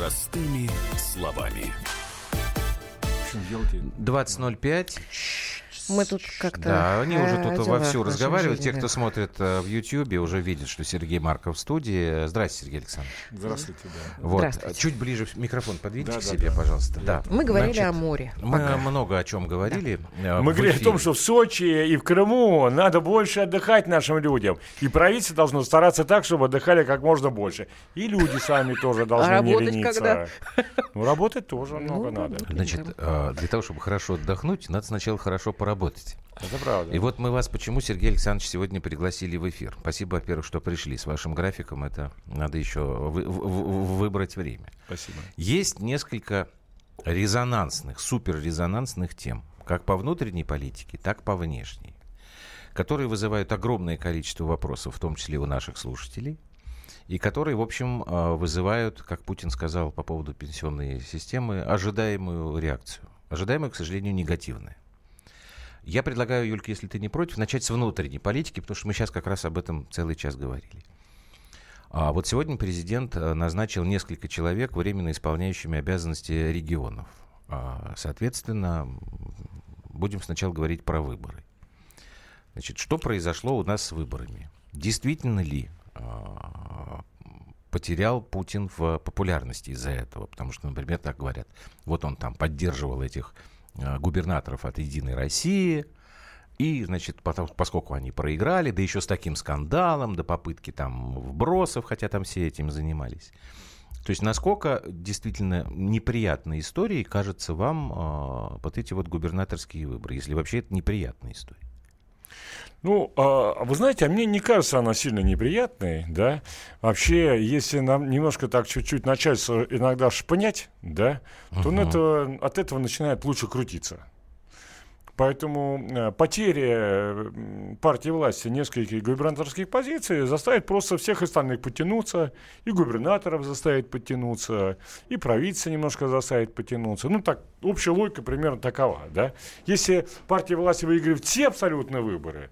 Простыми словами. 20.05. Мы тут как-то... Да, они уже тут о вовсю разговаривают. нашей Те, жизни, кто да. смотрит э, в Ютьюбе, уже видят, что Сергей Марков в студии. Здрасте, Сергей Александрович. Здравствуйте, да. Вот. Здравствуйте. Чуть ближе микрофон подвиньте Да, к да, себе, да. пожалуйста. Да. Мы говорили Значит, о море. Мы Пока. много о чем говорили. э, Мы говорили о том, что в Сочи и в Крыму надо больше отдыхать нашим людям. И правительство должно стараться так, чтобы отдыхали как можно больше. И люди сами тоже должны не работать лениться. когда? Ну, работать тоже много Ну, надо. ну, Значит, э, для того, чтобы хорошо отдохнуть, надо сначала хорошо поработать. Это правда. И вот мы вас почему, Сергей Александрович, сегодня пригласили в эфир. Спасибо, во-первых, что пришли. С вашим графиком это надо еще вы- в- в- выбрать время. Спасибо. Есть несколько резонансных, суперрезонансных тем, как по внутренней политике, так по внешней, которые вызывают огромное количество вопросов, в том числе у наших слушателей, и которые, в общем, э, вызывают, как Путин сказал по поводу пенсионной системы, ожидаемую реакцию. Ожидаемую, к сожалению, негативную. Я предлагаю, Юлька, если ты не против, начать с внутренней политики, потому что мы сейчас как раз об этом целый час говорили. А вот сегодня президент э, назначил несколько человек, временно исполняющими обязанности регионов. А, Соответственно, будем сначала говорить про выборы. Значит, что произошло у нас с выборами? Действительно ли а, потерял Путин в популярности из-за этого? Потому что, например, так говорят, вот он там поддерживал этих губернаторов от «Единой России», и, значит, потом, поскольку они проиграли, да еще с таким скандалом, до попытки там вбросов, хотя там все этим занимались. То есть насколько действительно неприятной историей кажется вам а, вот эти вот губернаторские выборы, если вообще это неприятная история? Ну, а, вы знаете, а мне не кажется она сильно неприятной, да. Вообще, если нам немножко так чуть-чуть начальство иногда шпынять, да, то он это, от этого начинает лучше крутиться. Поэтому э, потеря партии власти нескольких губернаторских позиций заставит просто всех остальных подтянуться, и губернаторов заставит подтянуться, и правительство немножко заставит подтянуться. Ну, так, общая логика примерно такова, да. Если партия власти выигрывает все абсолютно выборы,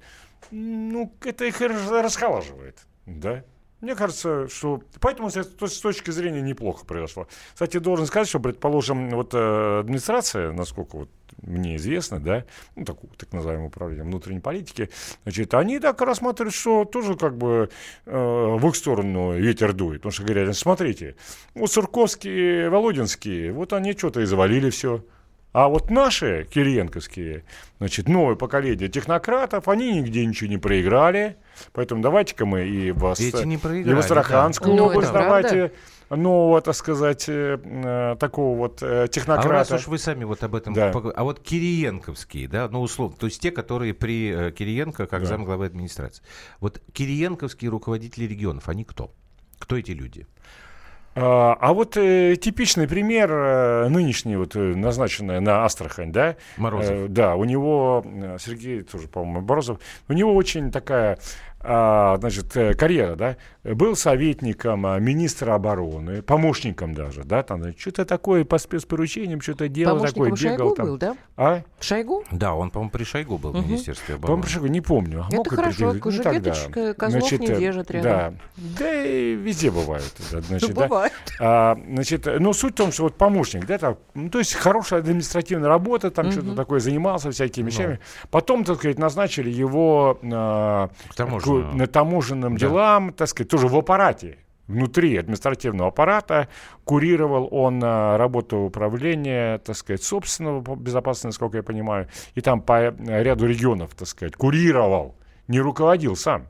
ну, это их расхолаживает, да. Мне кажется, что... Поэтому с, точки зрения неплохо произошло. Кстати, должен сказать, что, предположим, вот э, администрация, насколько вот мне известно, да, ну, такое, так называемое управление внутренней политики, значит, они так рассматривают, что тоже как бы э, в их сторону ветер дует. Потому что говорят, смотрите, вот Сурковские, Володинские, вот они что-то и завалили все. А вот наши, кириенковские, значит, новое поколение технократов, они нигде ничего не проиграли. Поэтому давайте-ка мы и в, Ас- Эти не и проиграли. в Астраханскую да. Ну, область правда. давайте нового, так сказать, э, э, такого вот э, А раз технократа. уж вы сами вот об этом... Да. А вот Кириенковские, да, ну, условно, то есть те, которые при э, Кириенко, как Да. замглавы администрации. Вот Кириенковские руководители регионов, они кто? Кто эти люди? А, а вот э, типичный пример э, нынешний, вот э, назначенный на Астрахань, да? Морозов. Э, да, у него, э, Сергей тоже, по-моему, Морозов, у него очень такая, значит, э, карьера, да? Был советником а, министра обороны, помощником даже, да? Там что-то такое по спецпоручениям, что-то делал, такое бегал Шойгу там. был, да? А? Шойгу? Да, он, по-моему, при Шойгу был в Мгм. Министерстве обороны. По-моему, Шойгу, не помню. А Это хорошо, предъявить? Ну, тогда. козлов не э, держит рядом. Да, да и везде бывают. да, значит, Ну, да. бывает. А, значит, ну, суть в том, что вот помощник, да, там, ну, то есть хорошая административная работа, там Мгм. что-то такое занимался всякими вещами. Потом, так сказать, назначили его а, К таможенному. К- на таможенным Да. делам, так сказать, тоже в аппарате. Внутри административного аппарата курировал он а, работу управления, так сказать, собственного безопасности, насколько я понимаю, и там по э, ряду регионов, так сказать, курировал, не руководил сам,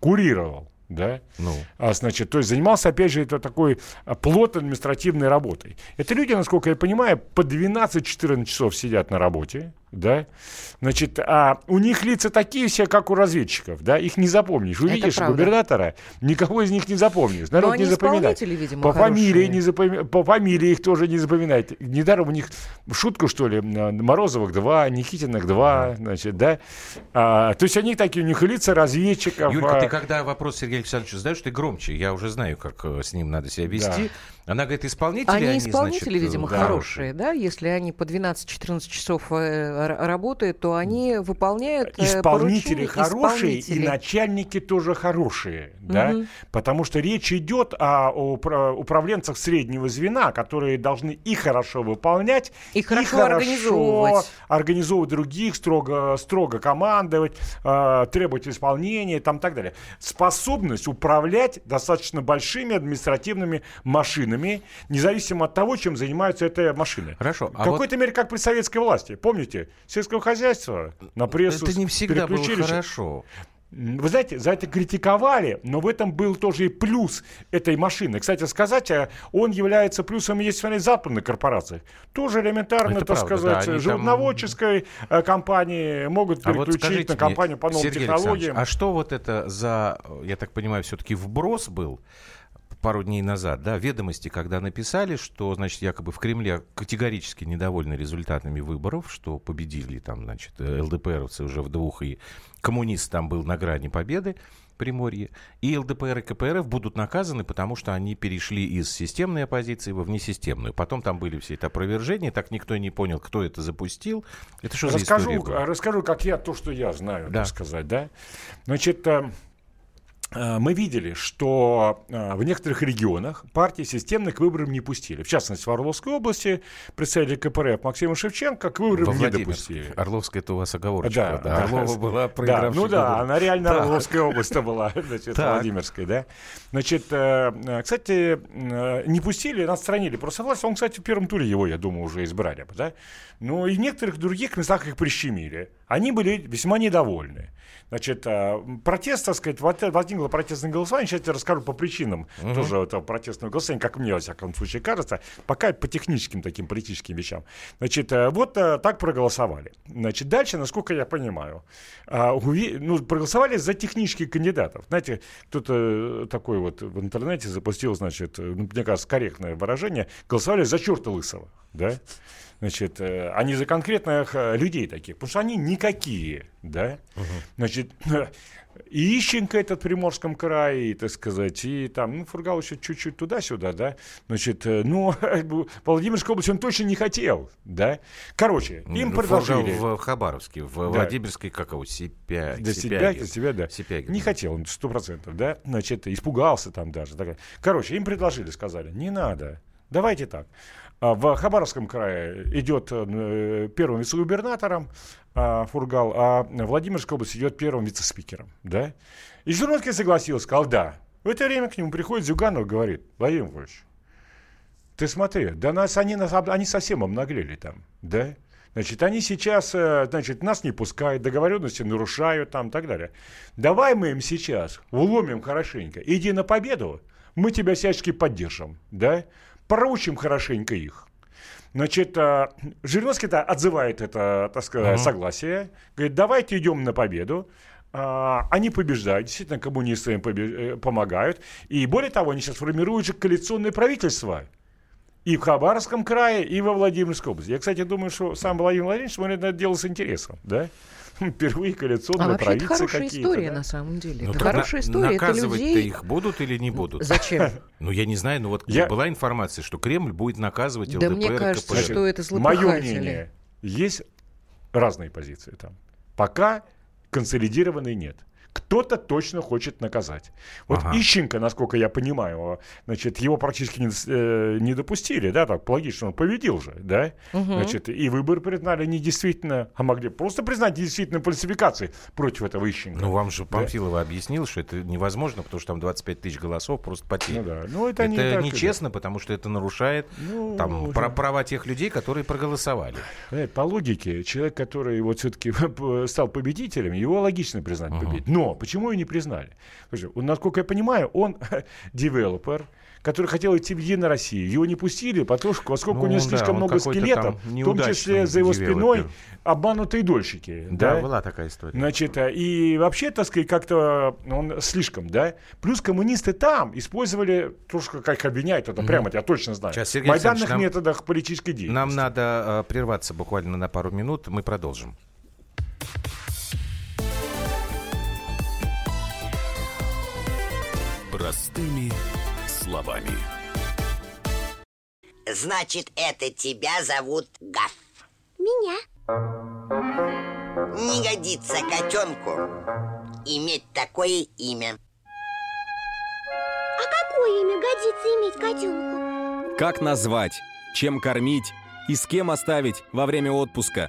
курировал, да. Ну, А, значит, то есть занимался, опять же, это такой а, плотной административной работой. Это люди, насколько я понимаю, по 12-14 часов сидят на работе, да, значит, а у них лица такие все, как у разведчиков, да, их не запомнишь. Увидишь губернатора, никого из них не запомнишь, народ Но не запоминает. видимо, По фамилии, хорошие. не запоми- по фамилии их тоже не запоминает. Недаром у них шутку, что ли, Морозовых два, Никитиных два, значит, да. А, то есть они такие, у них лица разведчиков. Юлька, а, ты когда вопрос Сергею Александровичу задаешь, ты громче. Я уже знаю, как э, с ним надо себя вести. Она говорит, исполнители они, они исполнители, значит, видимо, да, хорошие, да? Если они по 12-14 часов э, работают, то они выполняют э, Исполнители хорошие исполнители. и начальники тоже хорошие, да? Угу. Потому что речь идет о, управленцах среднего звена, которые должны и хорошо выполнять, и, и хорошо, хорошо организовывать. организовывать других, строго, строго командовать, э, требовать исполнения и там так далее. Способность управлять достаточно большими административными машинами, независимо от того, чем занимаются эти машины. Хорошо. А в какой-то вот... мере, как при советской власти. Помните, сельского хозяйства на прессу Это не всегда было хорошо. Вы знаете, за это критиковали, но в этом был тоже и плюс этой машины. Кстати сказать, э, он является плюсом, если смотреть западных корпораций. Тоже элементарно, это так правда, сказать, да, животноводческой там... Э, компании могут переключить а вот на компанию по новым Сергей технологиям. А что вот это за, я так понимаю, все-таки вброс был? Пару дней назад, да, ведомости, когда написали, что, значит, якобы в Кремле категорически недовольны результатами выборов, что победили там, значит, ЛДПРовцы уже в двух, и коммунист там был на грани победы, Приморье. И ЛДПР и КПРФ будут наказаны, потому что они перешли из системной оппозиции во внесистемную. Потом там были все это опровержения, так никто не понял, кто это запустил. Это что расскажу, за история была? Расскажу, как я, то, что я знаю, да. так сказать, да. Значит, э, Э, мы видели, что э, в некоторых регионах партии системно к выборам не пустили. В частности, в Орловской области представители КПРФ Максима Шевченко к выборам не допустили. Орловская это у вас оговорочка. Да, да. Орлова была Да, ну да, она реально так. Орловская область была, значит. Владимирская, да. Значит, э, кстати, не пустили, отстранили просто власть. Он, кстати, в первом туре его, я думаю, уже избрали, да. Но и в некоторых других местах их прищемили. Они были весьма недовольны. Значит, протест, так сказать, возник было протестное голосование. Сейчас я расскажу по причинам угу. тоже этого протестного голосования, как мне, во всяком случае, кажется. Пока по техническим таким политическим вещам. Значит, э, вот э, так проголосовали. Значит, дальше, насколько я понимаю, э, ну, проголосовали за технических кандидатов. Знаете, кто-то такой вот в интернете запустил, значит, ну, мне кажется, корректное выражение, голосовали за черта лысого, да? Значит, а не за конкретных людей таких, потому что они никакие, да, угу. значит, и Ищенко этот в Приморском крае, и, так сказать, и там, ну, Фургал еще чуть-чуть туда-сюда, да, значит, э, ну, Владимирской области он точно не хотел, да. Короче, им ну, предложили... в Хабаровске, в да. Владимирской, как его, Сипя... Да, Сипягин, себя, да. Сипягин. Не хотел он, сто процентов, да, значит, испугался там даже. Короче, им предложили, сказали, не надо, давайте так. А, в Хабаровском крае идет э, первым вице-губернатором а, Фургал, а Владимирская область идет первым вице-спикером. Да? И Жириновский согласился, сказал, да. В это время к нему приходит Зюганов, говорит, Владимир Владимирович, ты смотри, да нас они, нас, они совсем обнаглели там, да? Значит, они сейчас, э, значит, нас не пускают, договоренности нарушают там и так далее. Давай мы им сейчас уломим хорошенько. Иди на победу, мы тебя всячески поддержим, да? Проучим хорошенько их. Значит, э, Жириновский-то отзывает это, так сказать, uh-huh. согласие. Говорит, давайте идем на победу. А, они побеждают, действительно, коммунисты им э, помогают. И более того, они сейчас формируют же коалиционное правительство. И в Хабаровском крае, и во Владимирской области. Я, кстати, думаю, что сам Владимир Владимирович смотрит на это дело с интересом. Да? впервые коалиционные а вообще это хорошая история, да? на самом деле. Ну, это хорошая на, история. Наказывать-то людей... их будут или не будут? Зачем? Ну, я не знаю, но вот я... была информация, что Кремль будет наказывать ЛДПР Да мне кажется, что это злопыхатели. Мое мнение, есть разные позиции там. Пока консолидированной нет кто-то точно хочет наказать. Вот ага. Ищенко, насколько я понимаю, значит, его практически не, э, не допустили, да, так логично, он победил же, да, угу. значит, и выборы признали недействительно, а могли просто признать недействительной фальсификацией против этого Ищенко. Ну, вам же Памфилова да? объяснил, что это невозможно, потому что там 25 тысяч голосов просто потеряно. Ну, да. ну, это это не нечестно, да. потому что это нарушает ну, там, уже... права тех людей, которые проголосовали. По логике, человек, который вот все-таки стал победителем, его логично признать угу. победителем. Но почему ее не признали? Насколько я понимаю, он девелопер, который хотел идти в Единую Россию. Его не пустили, потому что, поскольку ну, у него да, слишком много скелетов, в том числе за его спиной обманутые дольщики. Да, да, была такая история. Значит, э, и вообще, так сказать, как-то он слишком, да. Плюс коммунисты там использовали, то, что как обвиняют, это угу. прямо, я точно знаю, Сейчас, в майданных нам, методах политической деятельности. Нам надо э, прерваться буквально на пару минут, мы продолжим. Простыми словами. Значит, это тебя зовут Гав. Меня. Не годится котенку иметь такое имя. А какое имя годится иметь котенку? Как назвать, чем кормить и с кем оставить во время отпуска.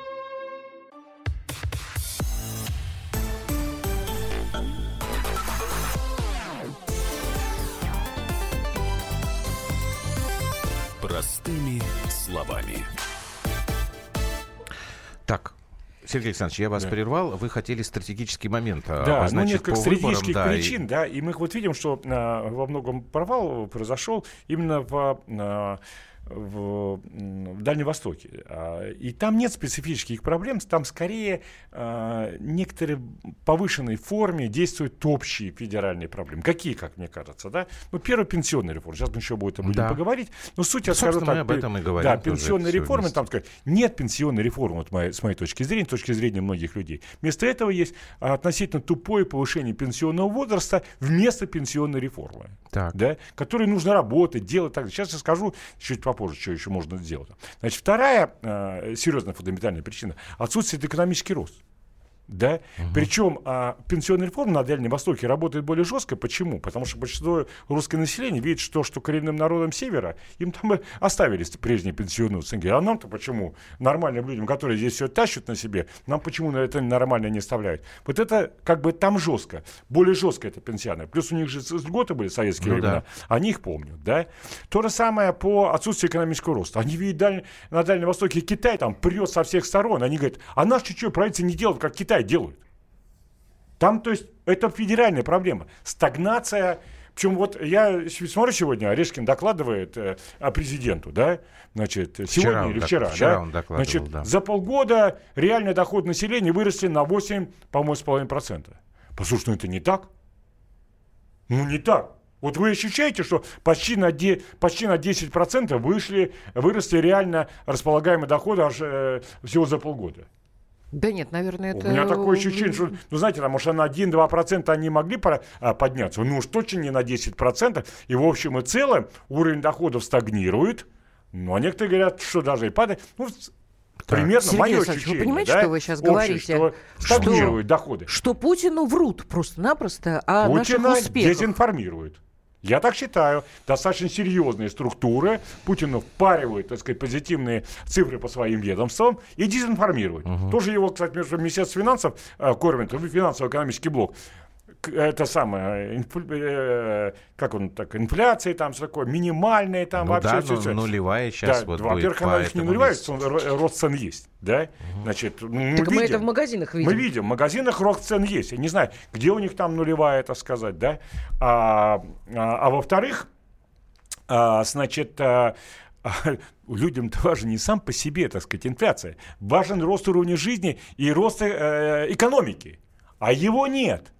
Сергей Александрович, я вас Да. прервал. Вы хотели стратегический момент а, Да, ну обозначить несколько по выборам, стратегических да, и- причин, да, и мы вот видим, что а, во многом провал произошел именно в, а, в, в Дальнем Востоке. А, И там нет специфических проблем, там скорее а, некоторые повышенной форме действуют общие федеральные проблемы. Какие, как мне кажется, да? Ну, первая пенсионная реформа. Сейчас мы еще об этом будем Да. поговорить. Но суть я Собственно, скажу так. об этом и говорим Да, пенсионная реформа, там сказать, нет пенсионной реформы, вот моей- с моей точки зрения, с точки зрения многих людей. Вместо этого есть а, относительно тупое повышение пенсионного возраста вместо пенсионной реформы, Так. да, которой нужно работать, делать так. Сейчас я скажу чуть попозже, что еще можно сделать. Значит, вторая а, серьезная фундаментальная причина – отсутствие экономический рост. Да? Причем а, пенсионная реформа на Дальнем Востоке работает более жестко. Почему? Потому что большинство русского населения видит, что, что коренным народам Севера им там и оставили прежние пенсионные ценги. А нам-то почему? Нормальным людям, которые здесь все тащат на себе, нам почему на это нормально не оставляют? Вот это как бы там жестко. Более жестко это пенсионная. Плюс у них же льготы были советские Ну времена. да. Они их помнят, да? То же самое по отсутствию экономического роста. Они видят даль- на Дальнем Востоке Китай там прет со всех сторон. Они говорят, а наш что, правительство не делает, как Китай делают. Там, то есть, это федеральная проблема. Стагнация. Причем вот я смотрю сегодня, Орешкин докладывает э, о президенту, да, значит, сегодня он или вчера, вчера да? он докладывал, значит, да. за полгода реальный доход населения выросли на 8, по-моему, с половиной процента. Послушай, ну это не так. Ну, не так. Вот вы ощущаете, что почти на, де, почти на 10% вышли, выросли реально располагаемые доходы аж э, всего за полгода. Да нет, наверное, это... У меня такое ощущение, что, ну, знаете, там, может, на 1-2% они могли а, подняться, ну уж точно не на 10%. И в общем и целом уровень доходов стагнирует. Ну, а некоторые говорят, что даже и падает. Ну, с- примерно Сергей мое Александрович, вы ощущение. понимаете, да, что вы сейчас общее, говорите? Что Что- стагнируют доходы. Что Путину врут просто-напросто о Путина наших успехах. дезинформируют. Я так считаю. Достаточно серьезные структуры. Путину впаривают, так сказать, позитивные цифры по своим ведомствам и дезинформируют. Тоже его, кстати, между Министерство финансов э, кормит, финансово-экономический блок. Это самое, инфл- э, как он так, инфляция там, все такое, минимальная там Ну вообще. да, всё- ну, всё. нулевая сейчас Да, вот Во-первых, она их не нулевая, рост цен есть, да? Значит, ну, мы Так мы это видим. в магазинах видим. Мы видим, в магазинах рост цен есть. Я не знаю, где у них там нулевая, это сказать, да? А, а, а во-вторых, а, значит, а, а, людям-то важен не сам по себе, так сказать, инфляция. Важен рост уровня жизни и рост э, экономики. А его нет.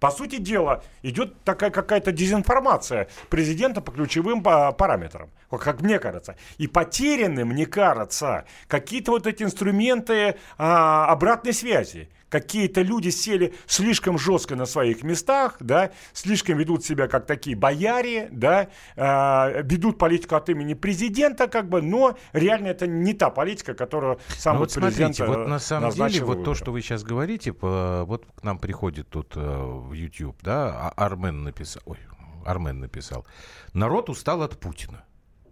По сути дела, идет такая какая-то дезинформация президента по ключевым па- параметрам, как мне кажется. И потеряны, мне кажется, какие-то вот эти инструменты а, обратной связи. Какие-то люди сели слишком жестко на своих местах, да, слишком ведут себя как такие бояре, да, а, ведут политику от имени президента, как бы, но реально это не та политика, которую сам Ну вот президент смотрите, вот э, на самом деле, вот то, что вы сейчас говорите, по- вот к нам приходит тут э, в YouTube, да, а- Армен написал, ой, Армен написал, народ устал от Путина.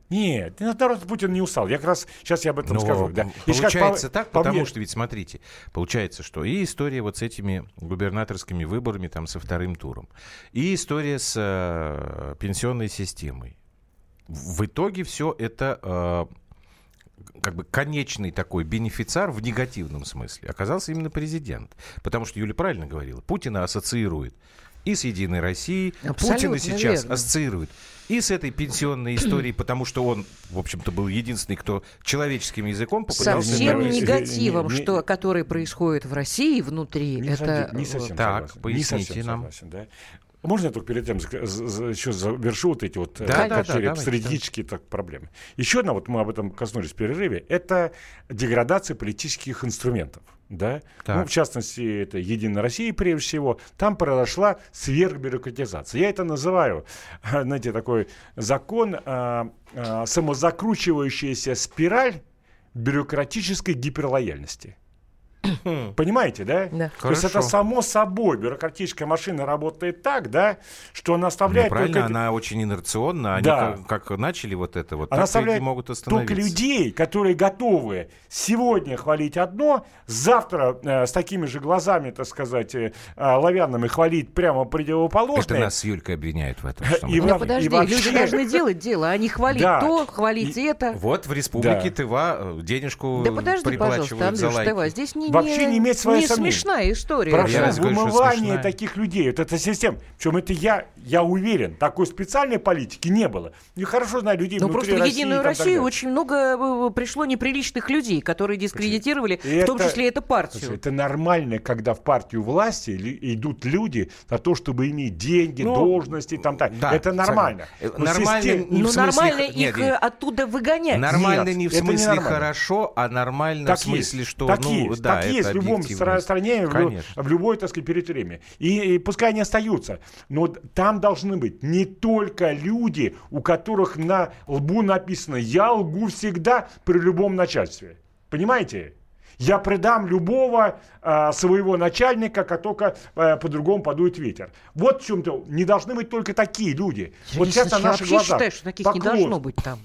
Нет, народ Путин не устал. Я как раз сейчас я об этом Но скажу. Да. Получается по- так, по потому мне- что ведь смотрите, получается, что и история вот с этими губернаторскими выборами там со вторым туром, и история с э, пенсионной системой. В в итоге все это э, как бы конечный такой бенефициар в негативном смысле оказался именно президент. Потому что Юля правильно говорила, Путина ассоциирует и с Единой Россией, Абсолютно Путина сейчас верно. ассоциирует и с этой пенсионной историей, потому что он, в общем-то, был единственный, кто человеческим языком Со попытался... всем не- не- негативом, не- что, который происходит в России внутри, Не, это... не совсем Так, согласен. поясните не совсем нам. согласен, да. Можно я только перед тем еще завершу вот эти вот э, Да, да, да, стратегические так, проблемы. Еще одна, вот мы об этом коснулись в перерыве, это деградация политических инструментов. Да? Так. Ну, в частности, это Единая Россия, прежде всего. Там произошла сверхбюрократизация. Я это называю, знаете, такой закон, а, а, самозакручивающаяся спираль бюрократической гиперлояльности. Понимаете, да? Да. То есть это само собой бюрократическая машина работает так, да, что она оставляет Неправильно, только... она очень инерционна. Они Да. как, как начали вот это вот, Она так и оставляет могут только остановиться. людей, которые готовы сегодня хвалить одно, завтра э, с такими же глазами, так сказать, э, э, лавянными хвалить прямо противоположное. Это нас с Юлькой обвиняет в этом. что мы И Ну подожди, вообще- люди должны делать дело, а не хвалить Да. то, хвалить И- это. Вот в республике Да. Тыва э, денежку Да подожди, приплачивают пожалуйста, за Андрюш, лайки. давай, здесь не, Вообще не иметь своего не сомнения. смешная история. Я Прошу что вымывание таких людей. Вот эта система. Причем это я, я уверен, такой специальной политики не было. И хорошо знаю людей Ну внутри просто в Единую Россию очень много э, пришло неприличных людей, которые дискредитировали, И в том это- числе эту партию. Слушай, это нормально, когда в партию власти идут люди за то, чтобы иметь деньги, Ну, должности, там, так. да, это нормально. согласен. Но Нормально систем- не в ну смысле нормально нет, их нет. э, оттуда выгонять. Нормально Нет, не в это не смысле нормально. хорошо, а нормально Так в смысле, есть, что так ну есть, да, так это есть в любом стране, в, в любой, так сказать, периферии. И, и пускай они остаются, но там должны быть не только люди, у которых на лбу написано «я лгу всегда при любом начальстве». Понимаете? Я предам любого а, своего начальника, как только а, по-другому подует ветер. Вот в чем-то. Не должны быть только такие люди. Я вот лично сейчас на я наших вообще глазах. считаю, что таких не поклон. должно быть там.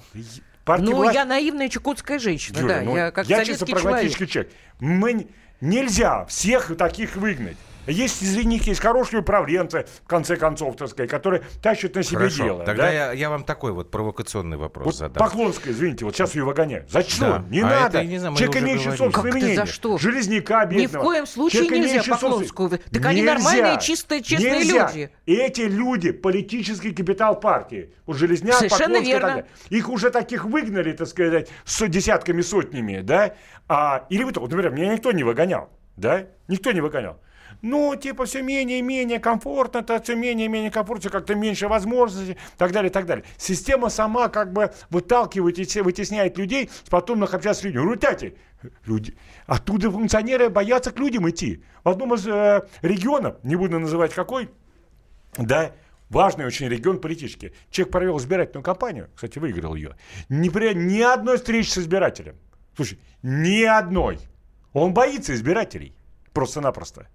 Партия Ну, власти- я наивная чукотская женщина, Юля, да, ну, я как я чисто советский человек. прагматический человек. Мы нельзя всех таких выгнать. Есть, извините, есть хорошие управленцы, в конце концов, так сказать, которые тащат на себе Хорошо, дело. тогда да? я, я вам такой вот провокационный вопрос Вот задам. Поклонская, извините, вот сейчас ее выгоняют. За что? Да. Не А надо. это, не знаю, Человек, имеющий собственное мнение. за что? Железняка Ни в бедного. коем случае Человек, нельзя Поклонскую вы- Так они Нельзя. нормальные, чистые, честные Нельзя. люди. Эти люди политический капитал партии. Вот Железняк, Совершенно Поклонская и так верно. далее. Их уже таких выгнали, так сказать, с десятками, сотнями, да? А, или вы, вот, например, меня никто не выгонял, да? Никто не выгонял. Ну, типа, все менее и менее комфортно, то все менее и менее комфортно, как-то меньше возможностей, так далее, так далее. Система сама как бы выталкивает и те- вытесняет людей, потом на общаться с дядя, люди. Оттуда функционеры боятся к людям идти. В одном из э, регионов, не буду называть какой, да, важный очень регион политический. Человек провел избирательную кампанию, кстати, выиграл ее. Не при ни одной встречи с избирателем. Слушай, ни одной. Он боится избирателей. Просто-напросто.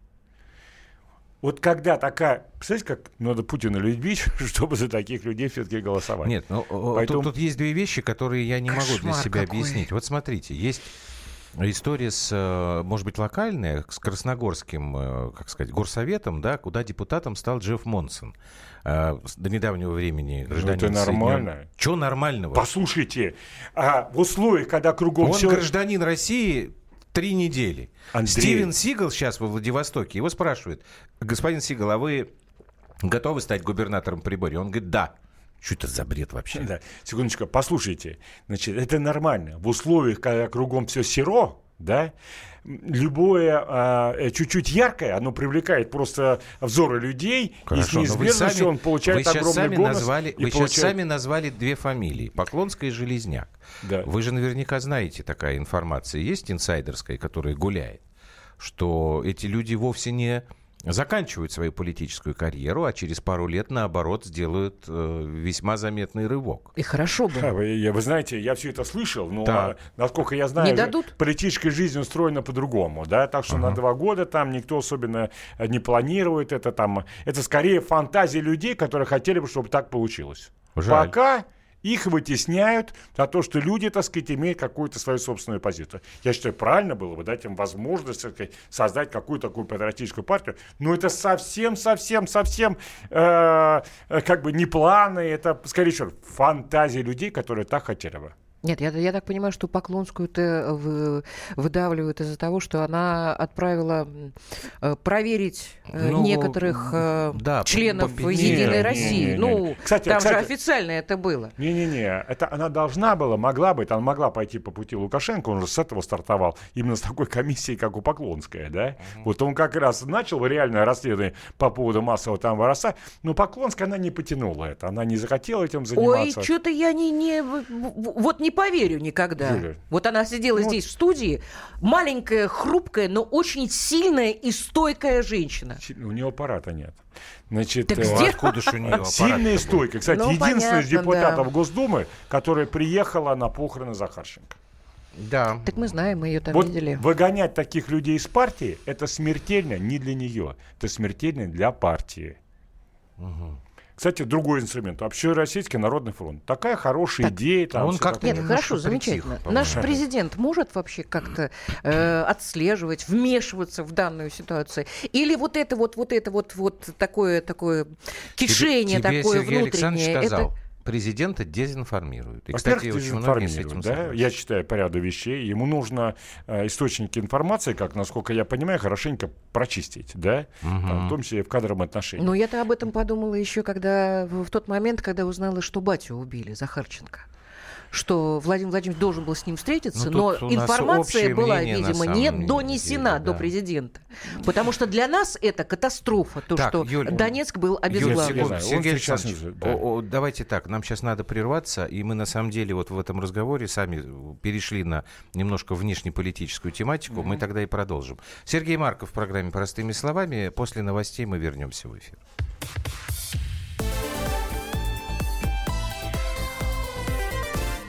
Вот когда такая... Представляете, как надо Путина любить, чтобы за таких людей все-таки голосовать? Нет, ну Поэтому- тут, тут есть две вещи, которые я не могу для Кошмар себя какой. объяснить. Вот смотрите, есть история с, э, может быть, локальная, с Красногорским, э, как сказать, горсоветом, да, куда депутатом стал Джефф Монсон. Э, До недавнего времени гражданин Ну, это нормально. Что нормального? Послушайте, а в условиях, когда кругом Он все... гражданин России три недели. Андрей. Стивен Сигал сейчас во Владивостоке. Его спрашивают, господин Сигал, а вы готовы стать губернатором Приборья? Он говорит, да. Что это за бред вообще? Да, секундочку, послушайте. Значит, это нормально. В условиях, когда кругом все серо, да, любое а, э, чуть-чуть яркое, оно привлекает просто взоры людей, и с Хорошо, но вы неизбежностью сами- он получает вы сейчас огромный сами бонус. назвали, и Вы сейчас получает- сами назвали две фамилии. Поклонская и Железняк. Да. Вы же наверняка знаете, такая информация есть инсайдерская, которая гуляет, что эти люди вовсе не заканчивают свою политическую карьеру, а через пару лет, наоборот, сделают э, весьма заметный рывок. И хорошо Да, бы. вы, я- вы знаете, я все это слышал, но, Так. а, насколько я знаю, Не дадут? политическая жизнь устроена по-другому, да, так что на два года там никто особенно э, не планирует это там, это скорее фантазии людей, которые хотели бы, чтобы так получилось. Жаль. Пока их вытесняют за то, что люди, так сказать, имеют какую-то свою собственную позицию. Я считаю, правильно было бы дать им возможность так сказать, создать какую-то такую патриотическую партию. Но это совсем, совсем, совсем э, э, как бы не планы, это, скорее всего, фантазии людей, которые так хотели бы. Нет, я, я так понимаю, что Поклонскую-то вы, выдавливают из-за того, что она отправила э, проверить э, Ну, некоторых э, да, членов по- по- Единой Не, России. не, не, не. Ну, Кстати, там кстати- же официально это было. Не-не-не, это она должна была, могла быть, она могла пойти по пути Лукашенко, он же с этого стартовал, именно с такой комиссией, как у Поклонская, да? Вот он как раз начал реальное расследование по поводу массового там воровства, но Поклонская, она не потянула это, она не захотела этим Ой, заниматься. что-то я не, не... Вот не поверю никогда. Юля. Вот она сидела Ну, здесь в студии, маленькая, хрупкая, но очень сильная и стойкая женщина. Си- У нее аппарата нет. Значит, Так э, где- Откуда ж у нее аппарат Сильная и стойкая. Кстати, Ну, единственная из депутатов да. Госдумы, которая приехала на похороны Захарченко. Да. Так мы знаем, мы ее там вот видели. выгонять таких людей из партии, это смертельно не для нее, это смертельно для партии. Кстати, другой инструмент. Общероссийский народный фронт. Такая хорошая идея. Там он как-то. Нет, немножко хорошо, притих, замечательно. по-моему. Наш президент может вообще как-то э, отслеживать, вмешиваться в данную ситуацию? Или вот это вот, вот это вот, вот такое, такое кишение тебе, такое Сергей Александрович внутреннее? сказал, это... президента дезинформируют. И, Во-первых, кстати, очень дезинформируют, да? согласны. Я читаю по ряду вещей. Ему нужно э, источники информации, как, насколько я понимаю, хорошенько прочистить, да? Там, в том числе и в кадровом отношении. Ну, я-то об этом подумала еще, когда в в тот момент, когда узнала, что батю убили, Захарченко. Что Владимир Владимирович должен был с ним встретиться, Ну, но нас информация была, мнение, видимо, не деле, донесена до да. президента. Потому что для нас это катастрофа, то, Так, что Юль, Донецк был Юль, обезглавлен. секунду. секунду, Сергей сейчас Александрович, да. о- о, давайте так, нам сейчас надо прерваться, и мы на самом деле вот в этом разговоре сами перешли на немножко внешнеполитическую тематику, мы тогда и продолжим. Сергей Марков в программе «Простыми словами». После новостей мы вернемся в эфир.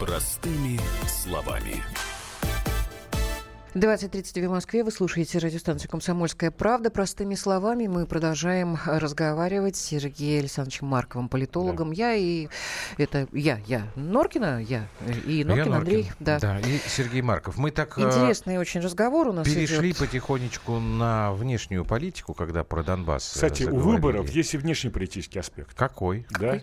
Простыми словами. 20.32 в Москве. Вы слушаете радиостанцию «Комсомольская правда». Простыми словами мы продолжаем разговаривать с Сергеем Александровичем Марковым, политологом. Я и... Это я, я. Норкина, я. И Ну, я Норкин Андрей. Норкин. Да. да, и Сергей Марков. Мы так э, Интересный очень разговор у нас перешли идет. потихонечку на внешнюю политику, когда про Донбасс э, Кстати, у заговорили. выборов есть и внешнеполитический аспект. Какой? Да?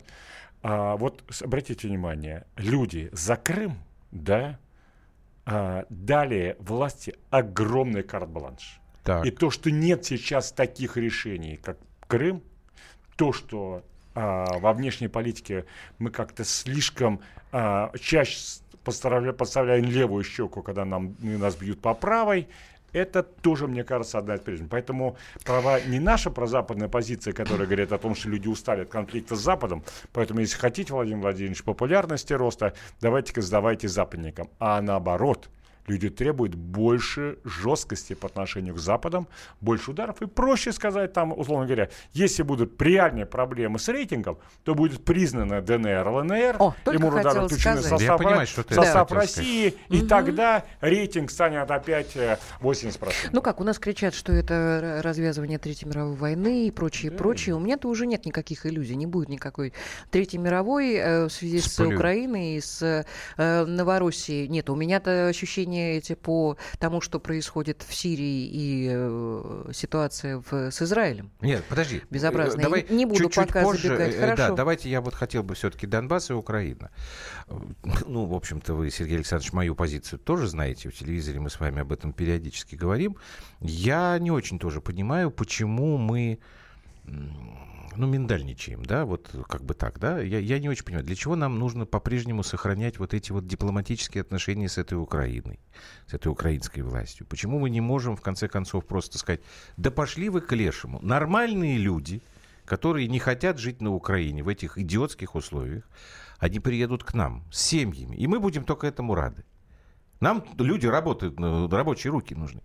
А, вот обратите внимание, люди за Крым, да, а, дали власти огромный карт-бланш. Так. И то, что нет сейчас таких решений, как Крым, то, что а, во внешней политике мы как-то слишком а, чаще подставляем левую щеку, когда нам, нас бьют по правой, это тоже, мне кажется, одна из причин. Поэтому права не наша прозападная позиция, которая говорит о том, что люди устали от конфликта с Западом. Поэтому, если хотите, Владимир Владимирович, популярности роста, давайте-ка сдавайте западникам. А наоборот, люди требуют больше жесткости по отношению к Западам, больше ударов. И проще сказать там, условно говоря, если будут реальные проблемы с рейтингом, то будет признана ДНР, ЛНР, О, ему удары хотела включены сказать. Состав, понимаю, что ты состав хотел России, и тогда рейтинг станет опять э, 80%. Ну как, у нас кричат, что это развязывание Третьей мировой войны и прочее, прочее. У меня-то уже нет никаких иллюзий, не будет никакой Третьей мировой э, в связи с, Сплю. Украиной и с э, Новороссией. Нет, у меня-то ощущения эти по тому, что происходит в Сирии и э, ситуация в- с Израилем. Нет, подожди. Безобразно. Э, Давай Не буду чуть-чуть пока позже. забегать. э, Да, Хорошо. давайте я вот хотел бы все-таки Донбасс и Украина. Э, Ну, в общем-то, вы, Сергей Александрович, мою позицию тоже знаете. В телевизоре мы с вами об этом периодически говорим. Я не очень тоже понимаю, почему мы ну, миндальничаем, да, вот как бы так, да, я, я не очень понимаю, для чего нам нужно по-прежнему сохранять вот эти вот дипломатические отношения с этой Украиной, с этой украинской властью? Почему мы не можем, в конце концов, просто сказать, да пошли вы к лешему. Нормальные люди, которые не хотят жить на Украине в этих идиотских условиях, они приедут к нам с семьями, и мы будем только этому рады. Нам люди работают, ну, рабочие руки нужны.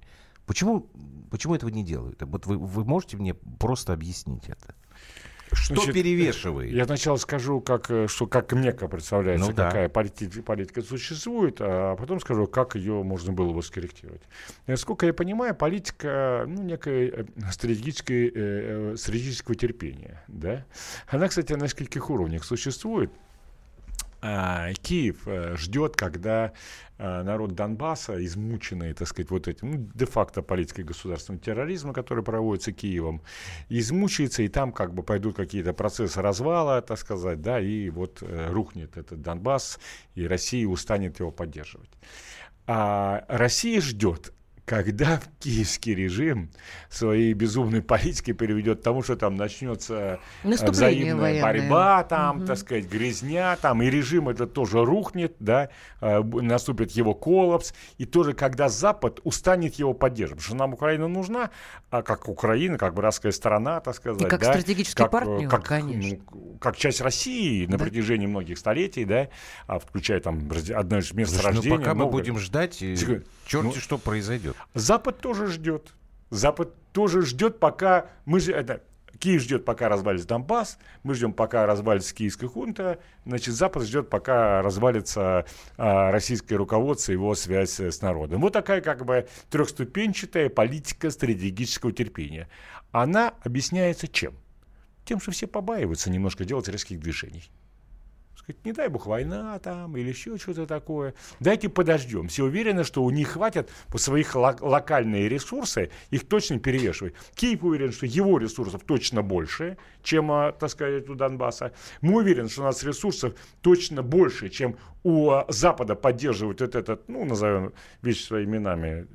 Почему, почему этого не делают? Вот вы, вы можете мне просто объяснить это? Что Значит, перевешивает? Я сначала скажу, как, э, что, как мне представляется, Ну да. какая политика, политика существует, а потом скажу, как ее можно было бы скорректировать. Насколько я понимаю, политика ну, некое стратегическое, э, э, стратегического терпения. Да? Она, кстати, на нескольких уровнях существует. А, Киев э, ждет, когда э, народ Донбасса, измученный, так сказать, вот этим, ну, де-факто политикой государственного терроризма, который проводится Киевом, измучается, и там как бы пойдут какие-то процессы развала, так сказать, да, и вот э, рухнет этот Донбасс, и Россия устанет его поддерживать. А Россия ждет, когда киевский режим своей безумной политикой приведет к тому, что там начнется э, Наступление взаимная военное. борьба, там, Мгм. так сказать, грязня, там, и режим этот тоже рухнет, да, э, наступит его коллапс, и тоже, когда Запад устанет его поддерживать, потому что нам Украина нужна, а как Украина, как братская страна, так сказать, И как да, стратегический как, э, партнер, как, конечно. ну, как часть России на Да. протяжении многих столетий, да, а, включая там одно из мест Слушай, ну, рождения. пока мы будем ждать, Тихо. черти Ну, что произойдет. Запад тоже ждет. Запад тоже ждет, пока мы же это Киев ждет, пока развалится Донбасс, мы ждем, пока развалится киевская хунта, значит, Запад ждет, пока развалится а, российское руководство его связь э, с народом. Вот такая как бы трехступенчатая политика стратегического терпения. Она объясняется чем? Тем, что все побаиваются немножко делать резких движений. Сказать, не дай бог война там или еще что-то такое. Дайте подождем. Все уверены, что у них хватит по своих ло- локальные ресурсы, их точно перевешивать. Киев уверен, что его ресурсов точно больше, чем, а, так сказать, у Донбасса. Мы уверены, что у нас ресурсов точно больше, чем у а, Запада поддерживать вот этот, ну, назовем вещи своими именами,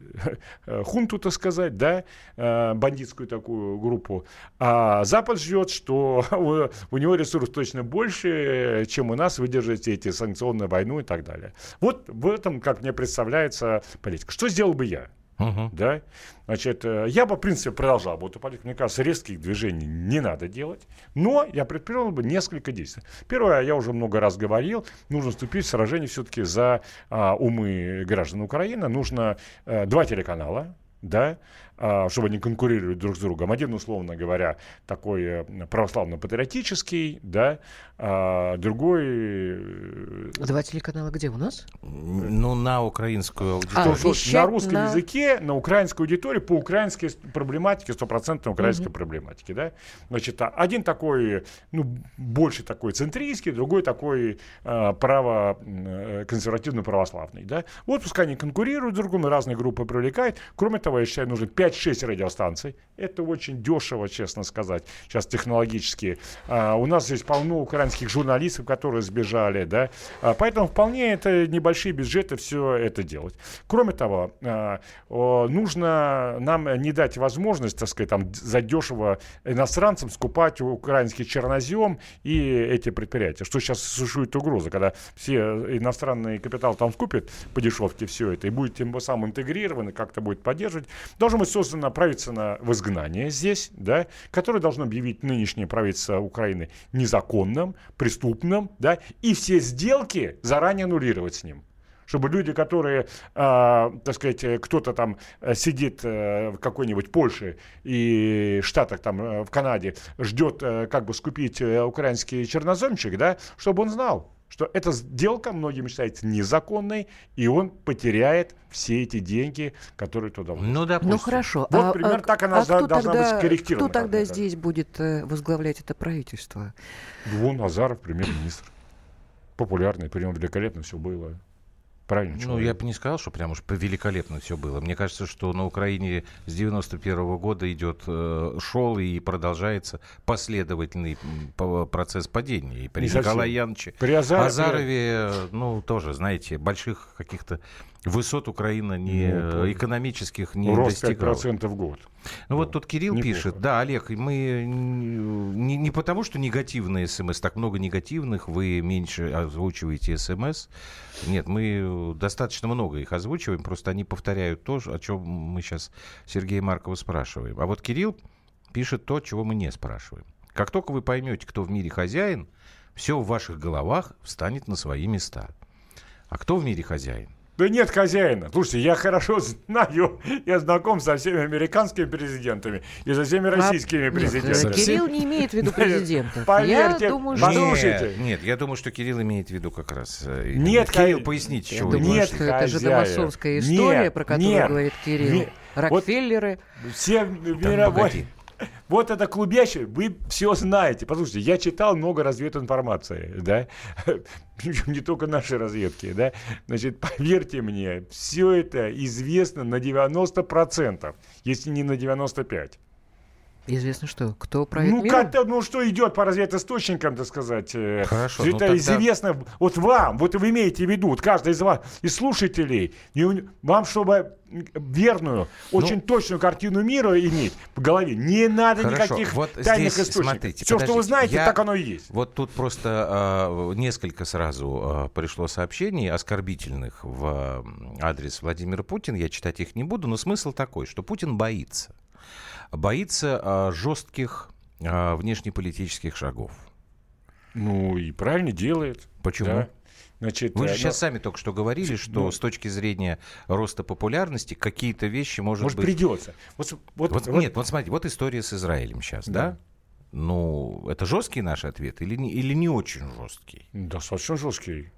э, хунту, так сказать, да, э, бандитскую такую группу. А Запад ждет, что у, у него ресурсов точно больше, чем у нас выдержать эти санкционную войну и так далее. Вот в этом, как мне представляется, политика. Что сделал бы я? Мгм. Да? Значит, э, я бы, в принципе, продолжал бы эту политику. Мне кажется, резких движений не надо делать. Но я предпринял бы несколько действий. Первое, я уже много раз говорил, нужно вступить в сражение все-таки за а, умы граждан Украины. Нужно э, два телеканала, да, а, чтобы они конкурировали друг с другом. Один, условно говоря, такой э, православно-патриотический, да, а другой э, Два телеканала где у нас? Ну, на украинскую А, аудиторию. вещать на русском на- языке, на украинской аудитории, по украинской проблематике, стопроцентной украинской проблематике, да? Значит, а один такой, ну, больше такой центристский, другой такой э, право э, консервативно-православный, да? Вот пускай они конкурируют друг с другом, разные группы привлекают. Кроме того, я считаю, нужно 5-6 радиостанций. Это очень дешево, честно сказать, сейчас технологически. А, у нас здесь полно украинских журналистов, которые сбежали, да? А, поэтому вполне это небольшие бюджеты все это делать. Кроме того, а, нужно нам не дать возможность, так сказать, там задешево иностранцам скупать украинский чернозем и эти предприятия. Что сейчас существует угроза, когда все иностранный капитал там скупят по дешевке все это и будет тем самым интегрировано, как-то будет поддерживать. Должно быть создано правительство в изгнание здесь, да, которое должно объявить нынешнее правительство Украины незаконным, преступным, да, и все сделки заранее аннулировать с ним. Чтобы люди, которые, а, так сказать, э, кто-то там э, сидит э, в какой-нибудь Польше и Штатах, там, э, в Канаде, ждет, э, как бы скупить э, украинский черноземчик, да, чтобы он знал, что эта сделка многим считается незаконной, и он потеряет все эти деньги, которые туда вложены. Ну, допустим. Ну хорошо. Вот а, примерно а- так она а за- кто должна тогда, быть скорректирована, Кто тогда здесь будет э, возглавлять это правительство? Вон Азаров, премьер-министр. Популярный, при нем великолепно все было. Правильно, Ну, человек. я бы не сказал, что прям уж великолепно все было. Мне кажется, что на Украине с 91 года идет, э, шел и продолжается последовательный процесс падения. И при Не. Николае Яновиче Азарове, э, ну, тоже, знаете, больших каких-то высот Украина не, Ну, э, экономических не Рост достигала. 5% в год. Ну вот тут Кирилл Неплохо. пишет, да, Олег, мы не, не потому, что негативные смс, так много негативных, вы меньше озвучиваете смс. Нет, мы достаточно много их озвучиваем, просто они повторяют то, о чем мы сейчас Сергея Маркова спрашиваем. А вот Кирилл пишет то, чего мы не спрашиваем. Как только вы поймете, кто в мире хозяин, все в ваших головах встанет на свои места. А кто в мире хозяин? Да нет хозяина. Слушайте, я хорошо знаю, я знаком со всеми американскими президентами и со всеми российскими А, президентами. Нет, Кирилл не имеет в виду президентов. Поверьте, я думаю, Послушайте. что... Послушайте. Нет, нет, я думаю, что Кирилл имеет в виду как раз... э, Нет, Кирилл, поясните, что вы Нет, что это же хозяев. домасонская история, Нет, про которую нет, говорит Кирилл. нет. Вот- Рокфеллеры. Все Да, мировой... Вот это клубящее, вы все знаете. Послушайте, я читал много развединформации, да, не только нашей разведки, да. Значит, поверьте мне, все это известно на 90%, если не на 95%. Известно что, кто правит Ну, миром? как-то, ну, что идет по разведисточникам, так сказать. э, Хорошо, Это ну тогда- известно, вот вам, вот вы имеете в виду, вот каждый из вас, из слушателей, и вам, чтобы верную, Ну, очень точную картину мира иметь в голове, не надо Хорошо, никаких вот тайных здесь, источников. смотрите, Все, что вы знаете, я- так оно и есть. Вот тут просто э, несколько сразу э, пришло сообщений оскорбительных в э, адрес Владимира Путина. Я читать их не буду, но смысл такой, что Путин боится. Боится э, жестких э, внешнеполитических шагов. Ну, и правильно делает. Почему? да. Значит, Вы же ну, сейчас сами только что говорили, что ну- с точки зрения роста популярности какие-то вещи, может, может, быть... придется. Вот, вот- Вот, вот- Нет, вот смотрите, вот история с Израилем сейчас, Да. да? Ну, это жесткий наш ответ или не, или не очень жесткий? Достаточно жесткий.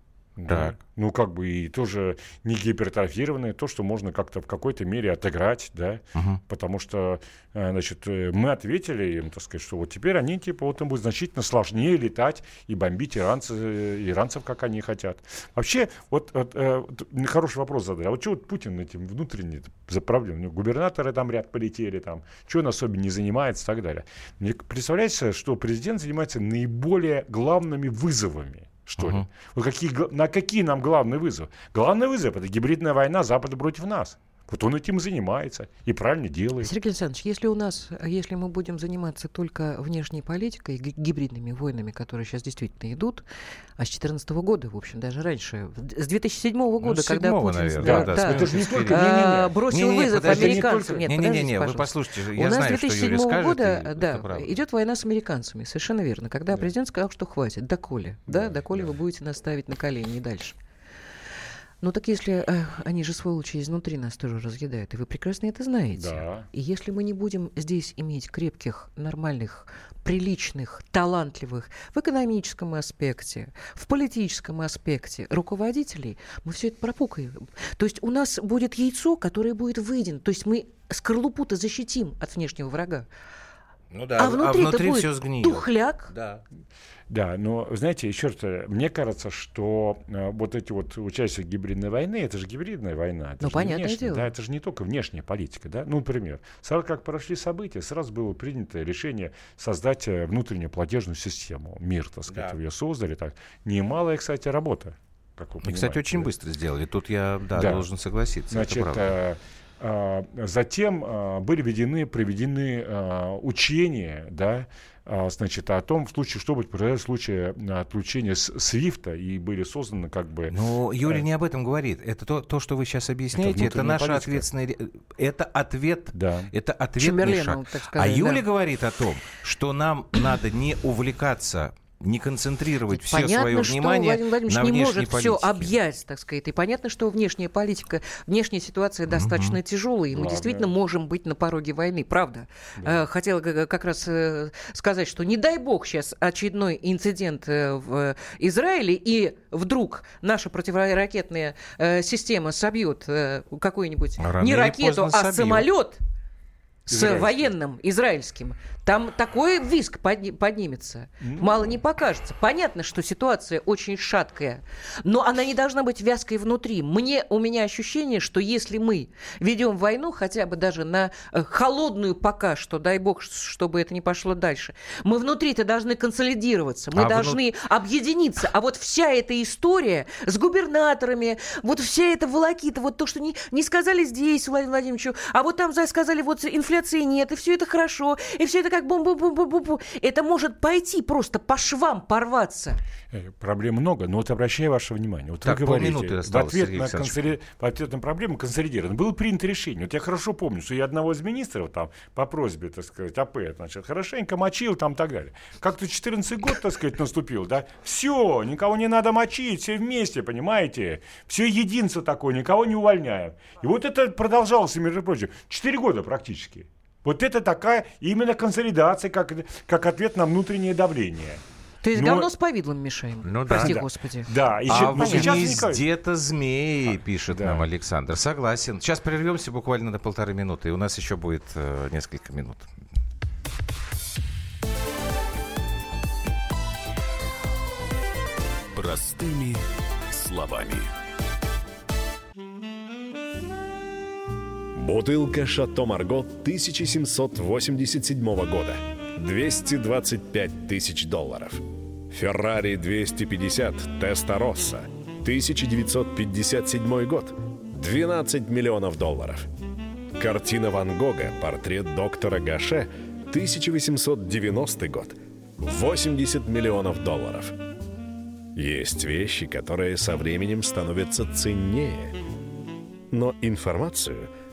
Да. Ну, как бы и тоже не гипертрофированное, то, что можно как-то в какой-то мере отыграть, да, Мгм. потому что, э, значит, э, мы ответили им, так сказать, что вот теперь они, типа, вот им будет значительно сложнее летать и бомбить иранцы, э, иранцев, как они хотят. Вообще, вот, вот, вот хороший вопрос задали, а вот что вот Путин этим внутренне за проблем? У него губернаторы там ряд полетели, там, что он особенно не занимается и так далее. Мне представляется, что президент занимается наиболее главными вызовами что ли. Мгм. Вот какие, на какие нам главный вызов? Главный вызов – это гибридная война Запада против нас. Вот он этим занимается и правильно делает. Сергей Александрович, если у нас, если мы будем заниматься только внешней политикой, ги- гибридными войнами, которые сейчас действительно идут, а с 2014 года, в общем, даже раньше, с 2007 года, с когда седьмого, Путин наверное, да, да, да, Это же не бросил вызов подожди, не американцам. только- Нет, Не-не-не, подождите, вы пожалуйста. послушайте, У я нас знаю, с что Юрий 2007 скажет, года, да, идет война с американцами, совершенно верно. Когда Да. президент сказал, что хватит, доколе, да, Да, доколе да. вы будете нас ставить на колени и дальше. Ну так если э, они же сволочи изнутри нас тоже разъедают, и вы прекрасно это знаете. Да. И если мы не будем здесь иметь крепких, нормальных, приличных, талантливых в экономическом аспекте, в политическом аспекте руководителей, мы все это пропукаем. То есть у нас будет яйцо, которое будет выедено. То есть мы скорлупу-то защитим от внешнего врага. Ну да, а внутри-то будет все сгниет. тухляк. Да. Да, но, знаете, еще раз, э, мне кажется, что э, вот эти вот участия гибридной войны, это же гибридная война. Это Ну, понятное внешняя, дело. Да, это же не только внешняя политика, да. Ну, например, сразу как прошли события, сразу было принято решение создать э, внутреннюю платежную систему. Мир, так сказать, Да. ее создали. Так. Немалая, кстати, работа. Как вы И, кстати, очень да. быстро сделали. Тут я да, Да. должен согласиться. это Значит, правда. А, затем а, были введены, проведены а, учения, да, значит, о том, в случае, что будет произойдет в случае отключения с Свифта, и были созданы как бы... Но Юля э, не об этом говорит. Это то, то что вы сейчас объясняете, это, внутренняя наша политика. ответственная... Это ответ... Да. Это ответный шаг. так а сказать, Юля да. говорит о том, что нам надо не увлекаться, не концентрировать все понятно, свое что внимание Владимир Владимирович на не может все политике. объять, так сказать. И понятно, что внешняя политика, внешняя ситуация достаточно тяжелая, и мы Главное. действительно можем быть на пороге войны, правда. Э, Хотела как раз э, сказать, что не дай бог сейчас очередной инцидент э, в Израиле, и вдруг наша противоракетная система собьет какую-нибудь Рано не ракету, а собьет. самолет с военным израильским, там такой виск подни- поднимется. Мало не покажется. Понятно, что ситуация очень шаткая, но она не должна быть вязкой внутри. Мне, у меня ощущение, что если мы ведем войну, хотя бы даже на э, холодную пока что, дай бог, чтобы это не пошло дальше, мы внутри-то должны консолидироваться, мы А должны объединиться. А вот вся эта история с губернаторами, вот вся эта волокита, вот то, что не, не сказали здесь Владимиру Владимировичу, а вот там за- сказали, вот инфляция нет, и все это хорошо, и все это как бум бум бум бум бум Это может пойти просто по швам порваться. Э, Проблем много, но вот обращаю ваше внимание. Вот Так, вы говорите, полминуты в осталось, ответ, Сергей на консоли- в ответ на проблему консолидировано. Было принято решение. Вот я хорошо помню, что я одного из министров там по просьбе, так сказать, АП, значит, хорошенько мочил там и так далее. Как-то 14 год, так сказать, наступил, да? Все, никого не надо мочить, все вместе, понимаете? Все единство такое, никого не увольняем. И вот это продолжалось, между прочим, 4 года практически. Вот это такая именно консолидация, как, как ответ на внутреннее давление. То есть Ну, говно с повидлом мешаем. Ну да. Прости, Да. господи. Да, и А но сейчас это змеи, пишет да. нам Александр. Согласен. Сейчас прервемся буквально на полторы минуты, и у нас еще будет э, несколько минут. Простыми словами. Бутылка «Шато Марго» 1787 года. 225 тысяч долларов. «Феррари 250 Теста Росса» 1957 год. 12 миллионов долларов. Картина Ван Гога «Портрет доктора Гаше» 1890 год. 80 миллионов долларов. Есть вещи, которые со временем становятся ценнее. Но информацию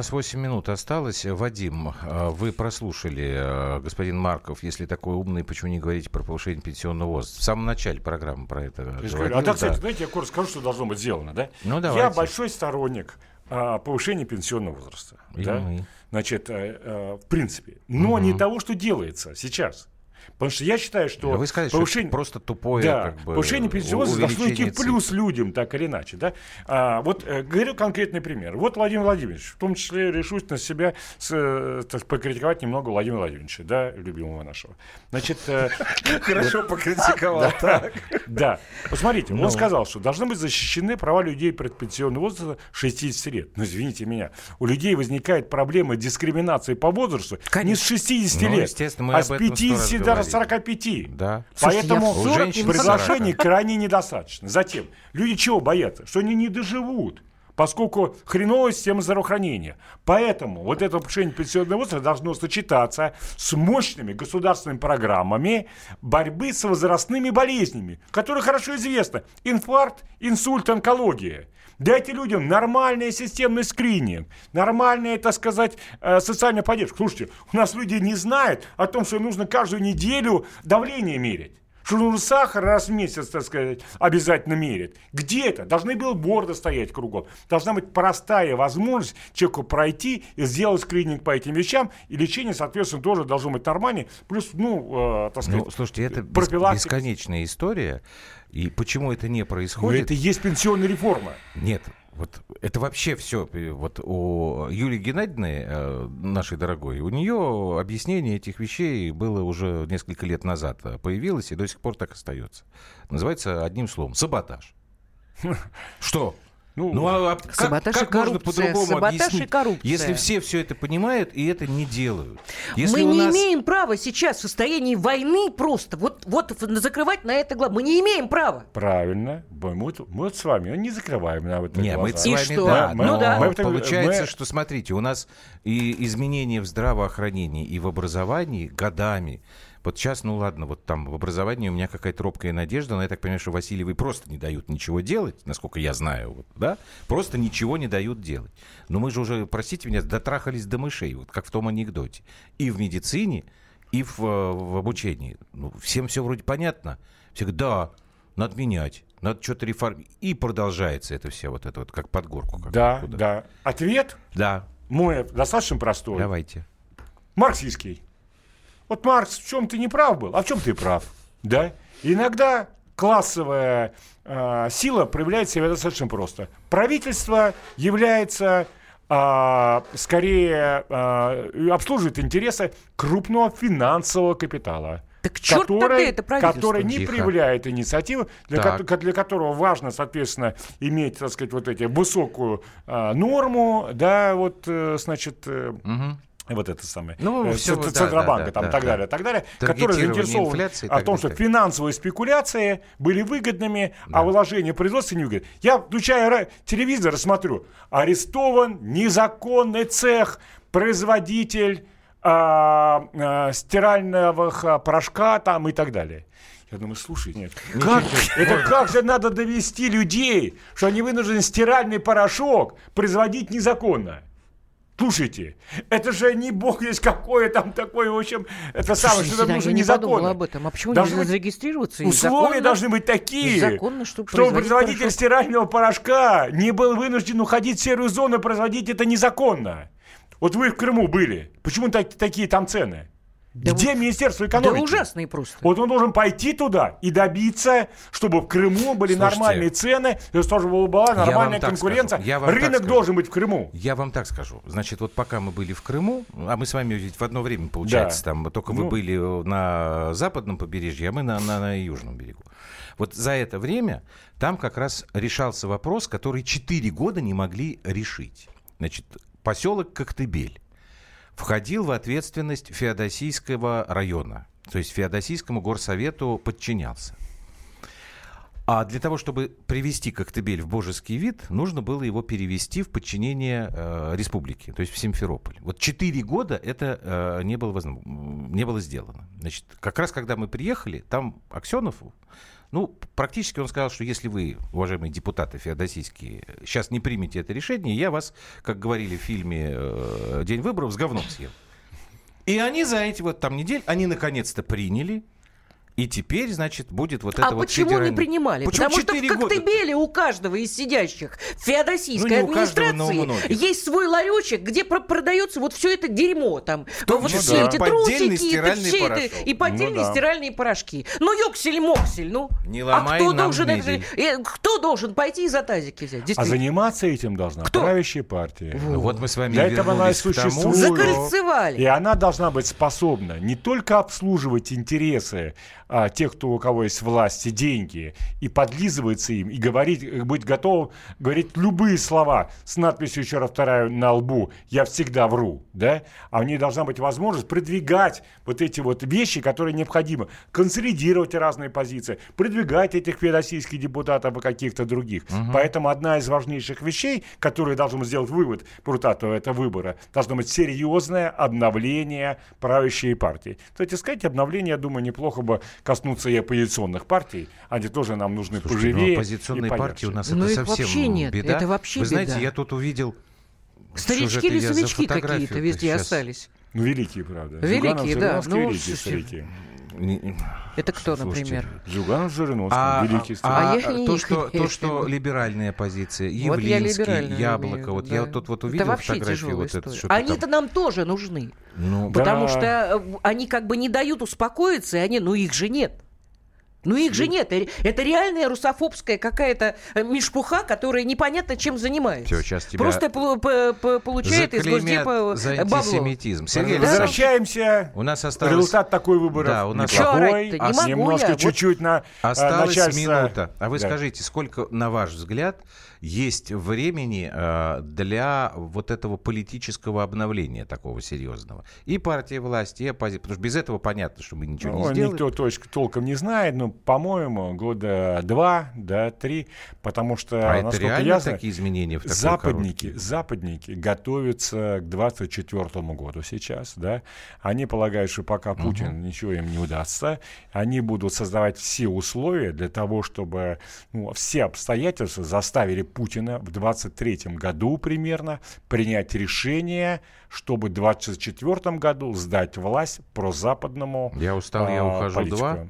Нас 8 минут осталось. Вадим, э, вы прослушали, э, господин Марков, если такой умный, почему не говорите про повышение пенсионного возраста? В самом начале программы про это Я же говорил, говорю, а так, да. кстати, знаете, я коротко скажу, что должно быть сделано, да? Ну, Я давайте. большой сторонник а, повышения пенсионного возраста. И да? мы. Значит, э, в принципе. Но не того, что делается сейчас. Потому что я считаю, что Вы сказали, что повышение... это просто тупое Да, как бы, повышение пенсионного возраста должно идти в плюс людям, так или иначе. Да? А, вот э, говорю конкретный пример. Вот Владимир Владимирович, в том числе решусь на себя с, э, так, покритиковать немного Владимира Владимировича, да, любимого нашего. Значит, э, Хорошо покритиковал. да. Да. Посмотрите, Ну. он сказал, что должны быть защищены права людей предпенсионного возраста 60 лет. Ну, извините меня, у людей возникает проблема дискриминации по возрасту не с 60 Ну, лет, естественно, мы а с этом сто раз 50 говорили. 45. Да. Слушайте, Поэтому в 40 женщин не предложений 40. крайне недостаточно. Затем, люди чего боятся? Что они не доживут поскольку хреновая система здравоохранения. Поэтому вот это повышение пенсионного возраста должно сочетаться с мощными государственными программами борьбы с возрастными болезнями, которые хорошо известны. Инфаркт, инсульт, онкология. Дайте людям нормальный системный скрининг, нормальная, так сказать, э, социальная поддержка. Слушайте, у нас люди не знают о том, что нужно каждую неделю давление мерить. Что нужно сахар раз в месяц, так сказать, обязательно мерить. Где это? Должны билборды стоять кругом. Должна быть простая возможность человеку пройти и сделать скрининг по этим вещам. И лечение, соответственно, тоже должно быть нормальное. Плюс, ну, э, так сказать, Ну, слушайте, это профилактика. бесконечная история. И почему это не Но происходит? это и есть пенсионная реформа. Нет, вот это вообще все. Вот у Юлии Геннадьевны, э, нашей дорогой, у нее объяснение этих вещей было уже несколько лет назад э, появилось и до сих пор так остается. Называется одним словом саботаж. Что? Ну, Ну, а, как, Саботаж и как можно коррупция, по-другому саботаж и объяснить, коррупция. если все все это понимают и это не делают? Если мы не нас- имеем права сейчас в состоянии войны просто вот, вот закрывать на это глаза. Мы не имеем права. Правильно. Мы, мы вот- мы вот с вами не закрываем на вот это Не, мы глаза. с И вами, что? да, Мы- но Ну да. мы получается, мы- что, смотрите, у нас и изменения в здравоохранении, и в образовании годами. Вот сейчас, ну ладно, вот там в образовании у меня какая-то робкая надежда, но я так понимаю, что Васильевой просто не дают ничего делать, насколько я знаю, вот, да? Просто ничего не дают делать. Но мы же уже, простите меня, дотрахались до мышей, вот как в том анекдоте. И в медицине, и в, э, в обучении. Ну, всем все вроде понятно. Все говорят, да, надо менять, надо что-то реформировать. И продолжается это все вот это вот, как под горку. как Да, куда. да. Ответ Да, мой достаточно простой. давайте. марксистский. Вот Маркс в чем ты не прав был, а в чем ты прав. Да? Иногда классовая э, сила проявляет себя достаточно просто. Правительство является а, скорее а, обслуживает интересы крупного финансового капитала. Так черт который, это правительство. который не Тихо. проявляет инициативу, для, ко- для которого важно, соответственно, иметь, так сказать, вот эти высокую а, норму, да, вот, э, значит, э, вот это самое, Ну, э, всё, Ц- да, Центробанка, да, там, да, так да. далее, так далее, который Таргетирование заинтересован инфляции о том, что так. финансовые спекуляции были выгодными, а вложения производства не выгодны. Я, включая ра- телевизор, смотрю, арестован незаконный цех, производитель а, а, стирального порошка там и так далее. Я думаю, слушай, нет, как, это как же надо довести людей, что они вынуждены стиральный порошок производить незаконно? Слушайте, это же не бог есть какое там такое, в общем, это самое, что там нужно я не незаконно. об этом. А почему Должны нельзя зарегистрироваться? Условия законно- должны быть такие, законно, чтобы чтобы производитель порошок. стирального порошка не был вынужден уходить в серую зону и производить это незаконно. Вот вы в Крыму были. Почему так- такие там цены? Да Где вот- Министерство Да экономики? ужасные просто. Вот он должен пойти туда и добиться, чтобы в Крыму были Слушайте, нормальные цены, и чтобы была нормальная конкуренция. скажу, я вам так Рынок скажу. должен быть в Крыму. Я вам так скажу. Значит, вот пока мы были в Крыму, а мы с вами ведь в одно время, получается, Да. там, только вы Ну. были на западном побережье, а мы на, на, на южном берегу. Вот за это время там как раз решался вопрос, который 4 года не могли решить. Значит, поселок Коктебель входил в ответственность Феодосийского района. То есть Феодосийскому горсовету подчинялся. А для того, чтобы привести Коктебель в божеский вид, нужно было его перевести в подчинение э, республике, то есть в Симферополь. Вот четыре года это э, не, было не было сделано. Значит, как раз когда мы приехали, там Аксенов, ну, практически он сказал, что если вы, уважаемые депутаты феодосийские, сейчас не примете это решение, я вас, как говорили в фильме э, «День выборов», с говном съем. И они за эти вот там недель, они наконец-то приняли, и теперь, значит, будет вот это А вот почему не федеральное- принимали? Почему Потому что в четыре года? Коктебеле у каждого из сидящих в феодосийской Ну, не каждого, администрации многих. есть свой ларечек, где про- продается вот все это дерьмо. Там, том вот все эти поддельный трусики, это все это, и поддельные Ну да. стиральные порошки. Ну, ёксель-моксель, ну. Не а ломай кто нам должен, это- э, кто должен пойти и за тазики взять? А заниматься этим должна Кто? правящая партия. Ну, вот мы с вами Для этого она и существует. Закольцевали. И она должна быть способна не только обслуживать интересы а, тех, кто, у кого есть власть и деньги, и подлизываться им, и говорить, быть готовым говорить любые слова с надписью, еще раз повторяю, на лбу «Я всегда вру», да? А у нее должна быть возможность продвигать вот эти вот вещи, которые необходимы, консолидировать разные позиции, продвигать этих феодосийских депутатов и каких-то других. Поэтому одна из важнейших вещей, которые должен сделать вывод Прутатова этого выбора, должно быть серьезное обновление правящей партии. Кстати сказать, обновление, я думаю, неплохо бы коснуться и оппозиционных партий. Они тоже нам нужны Слушайте, ну, поживее оппозиционные и партии у нас Ну, это совсем вообще нет, беда. это вообще Вы знаете, беда. я тут увидел... Старички или новички какие-то везде сейчас? остались. Ну, великие, правда. Великие, Зюганов, да. Ну, великие слушайте, старики. Это кто, Слушайте, например? Зюганов, Жириновский, А, старики. а, А не то, что, то, что виду. либеральная позиция, Вот я Явлинский, Яблоко, имею, вот да. я вот тут вот увидел Это фотографию, вот это Они-то там. нам тоже нужны. Ну, Потому Да. что э, они как бы не дают успокоиться, и они, ну их же нет. Ну их же нет. Э, Это реальная русофобская какая-то э, мешпуха, которая непонятно чем занимается. Всё, сейчас тебя Просто полу- по- по- получает из госдепа за э, бабло. антисемитизм. Сергей Да. Возвращаемся. у нас осталось... Результат такой выборов Да, у нас- неплохой. Не могу немножко. Вот чуть-чуть на а, Осталась начальство- минута. А вы Да. скажите, сколько, на ваш взгляд, есть времени э, для вот этого политического обновления такого серьезного? И партии власти, и оппозиции. Потому что без этого понятно, что мы ничего не Ну, сделаем. никто точ- толком не знает, но, по-моему, года два, да, три, потому что, а это насколько реально я знаю, такие изменения в западники, короткий- западники готовятся к 24 году сейчас, да, они полагают, что пока Путин ничего им не удастся, они будут создавать все условия для того, чтобы ну, все обстоятельства заставили Путина в 23 году примерно принять решение, чтобы в 24 году сдать власть прозападному Я устал, я а, ухожу, политику. два.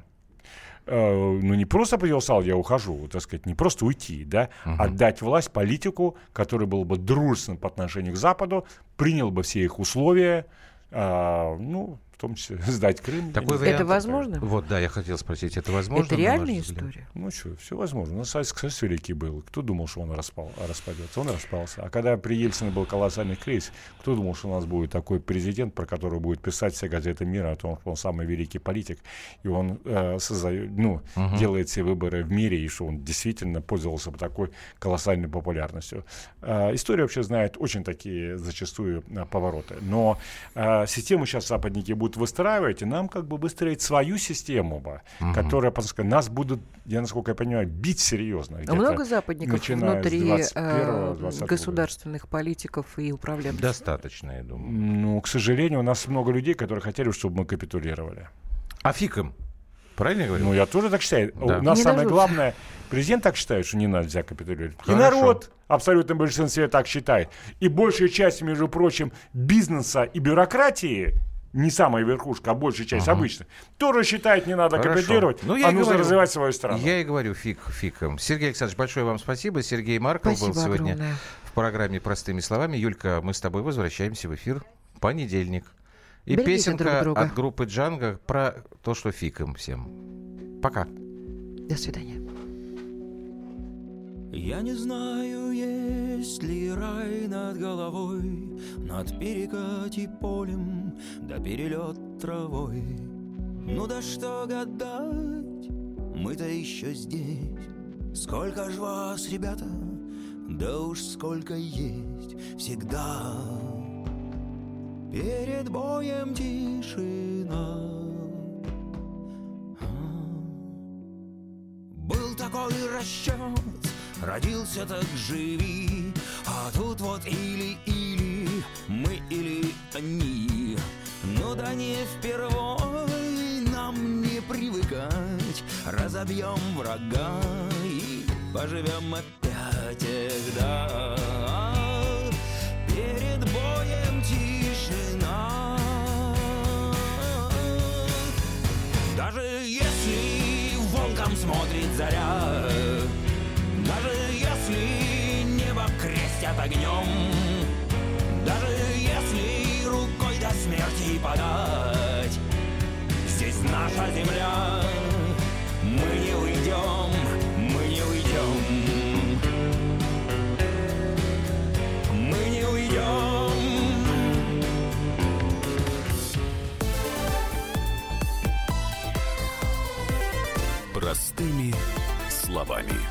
Э, ну, не просто предел я ухожу, так сказать, не просто уйти, да, отдать власть политику, который был бы дружественным по отношению к Западу, принял бы все их условия, а, ну, том числе сдать Крым. Такой Это вариант- возможно? Вот, да, я хотел спросить, это возможно? Это на реальная история? Ну что, все возможно. Нас Советский Союз великий был. Кто думал, что он распал, распадется? Он распался. А когда при Ельцине был колоссальный кризис, кто думал, что у нас будет такой президент, про которого будет писать все газеты мира о том, что он самый великий политик, и он э, создает, ну, делает все выборы в мире, и что он действительно пользовался бы такой колоссальной популярностью. Э, история вообще знает очень такие зачастую э, повороты. Но э, систему сейчас западники будут выстраивать, и нам как бы выстроить свою систему, бы, которая, так сказать, нас будут, я насколько я понимаю, бить серьезно. Много западников внутри 21-го, э, 20-го государственных политиков и управленцев? Достаточно, я думаю. Ну, к сожалению, у нас много людей, которые хотели, чтобы мы капитулировали. А фиг им. Правильно я говорю? Ну, я тоже так считаю. Да. У нас Не самое дождутся. главное, президент так считает, что не надо взять капитулировать. И Хорошо. народ в абсолютном большинстве так считает. И большая часть, между прочим, бизнеса и бюрократии, не самая верхушка, а большая часть обычных, тоже считает, не надо Хорошо. капитулировать, Ну, я а нужно говорю. развивать свою страну. Я и говорю, фиг, им. Сергей Александрович, большое вам спасибо. Сергей Марков был Спасибо сегодня огромное. в программе «Простыми словами». Юлька, мы с тобой возвращаемся в эфир в понедельник. И Берегите песенка друг друга. от группы Джанга про то, что фиг им всем. Пока. До свидания. Я не знаю, есть ли рай над головой, Над перекати полем, да перелет травой. Ну да что гадать, мы-то еще здесь. Сколько ж вас, ребята, да уж сколько есть всегда. Перед боем тишина. Был такой расчет, родился так живи, а тут вот или-или, мы или они. Ну да не впервой нам не привыкать, разобьем врага и поживем опять тогда. Перед боем тишина. Даже если волком смотрит заря, крестят огнем, даже если рукой до смерти подать, здесь наша земля, мы не уйдем, мы не уйдем, мы не уйдем. Простыми словами.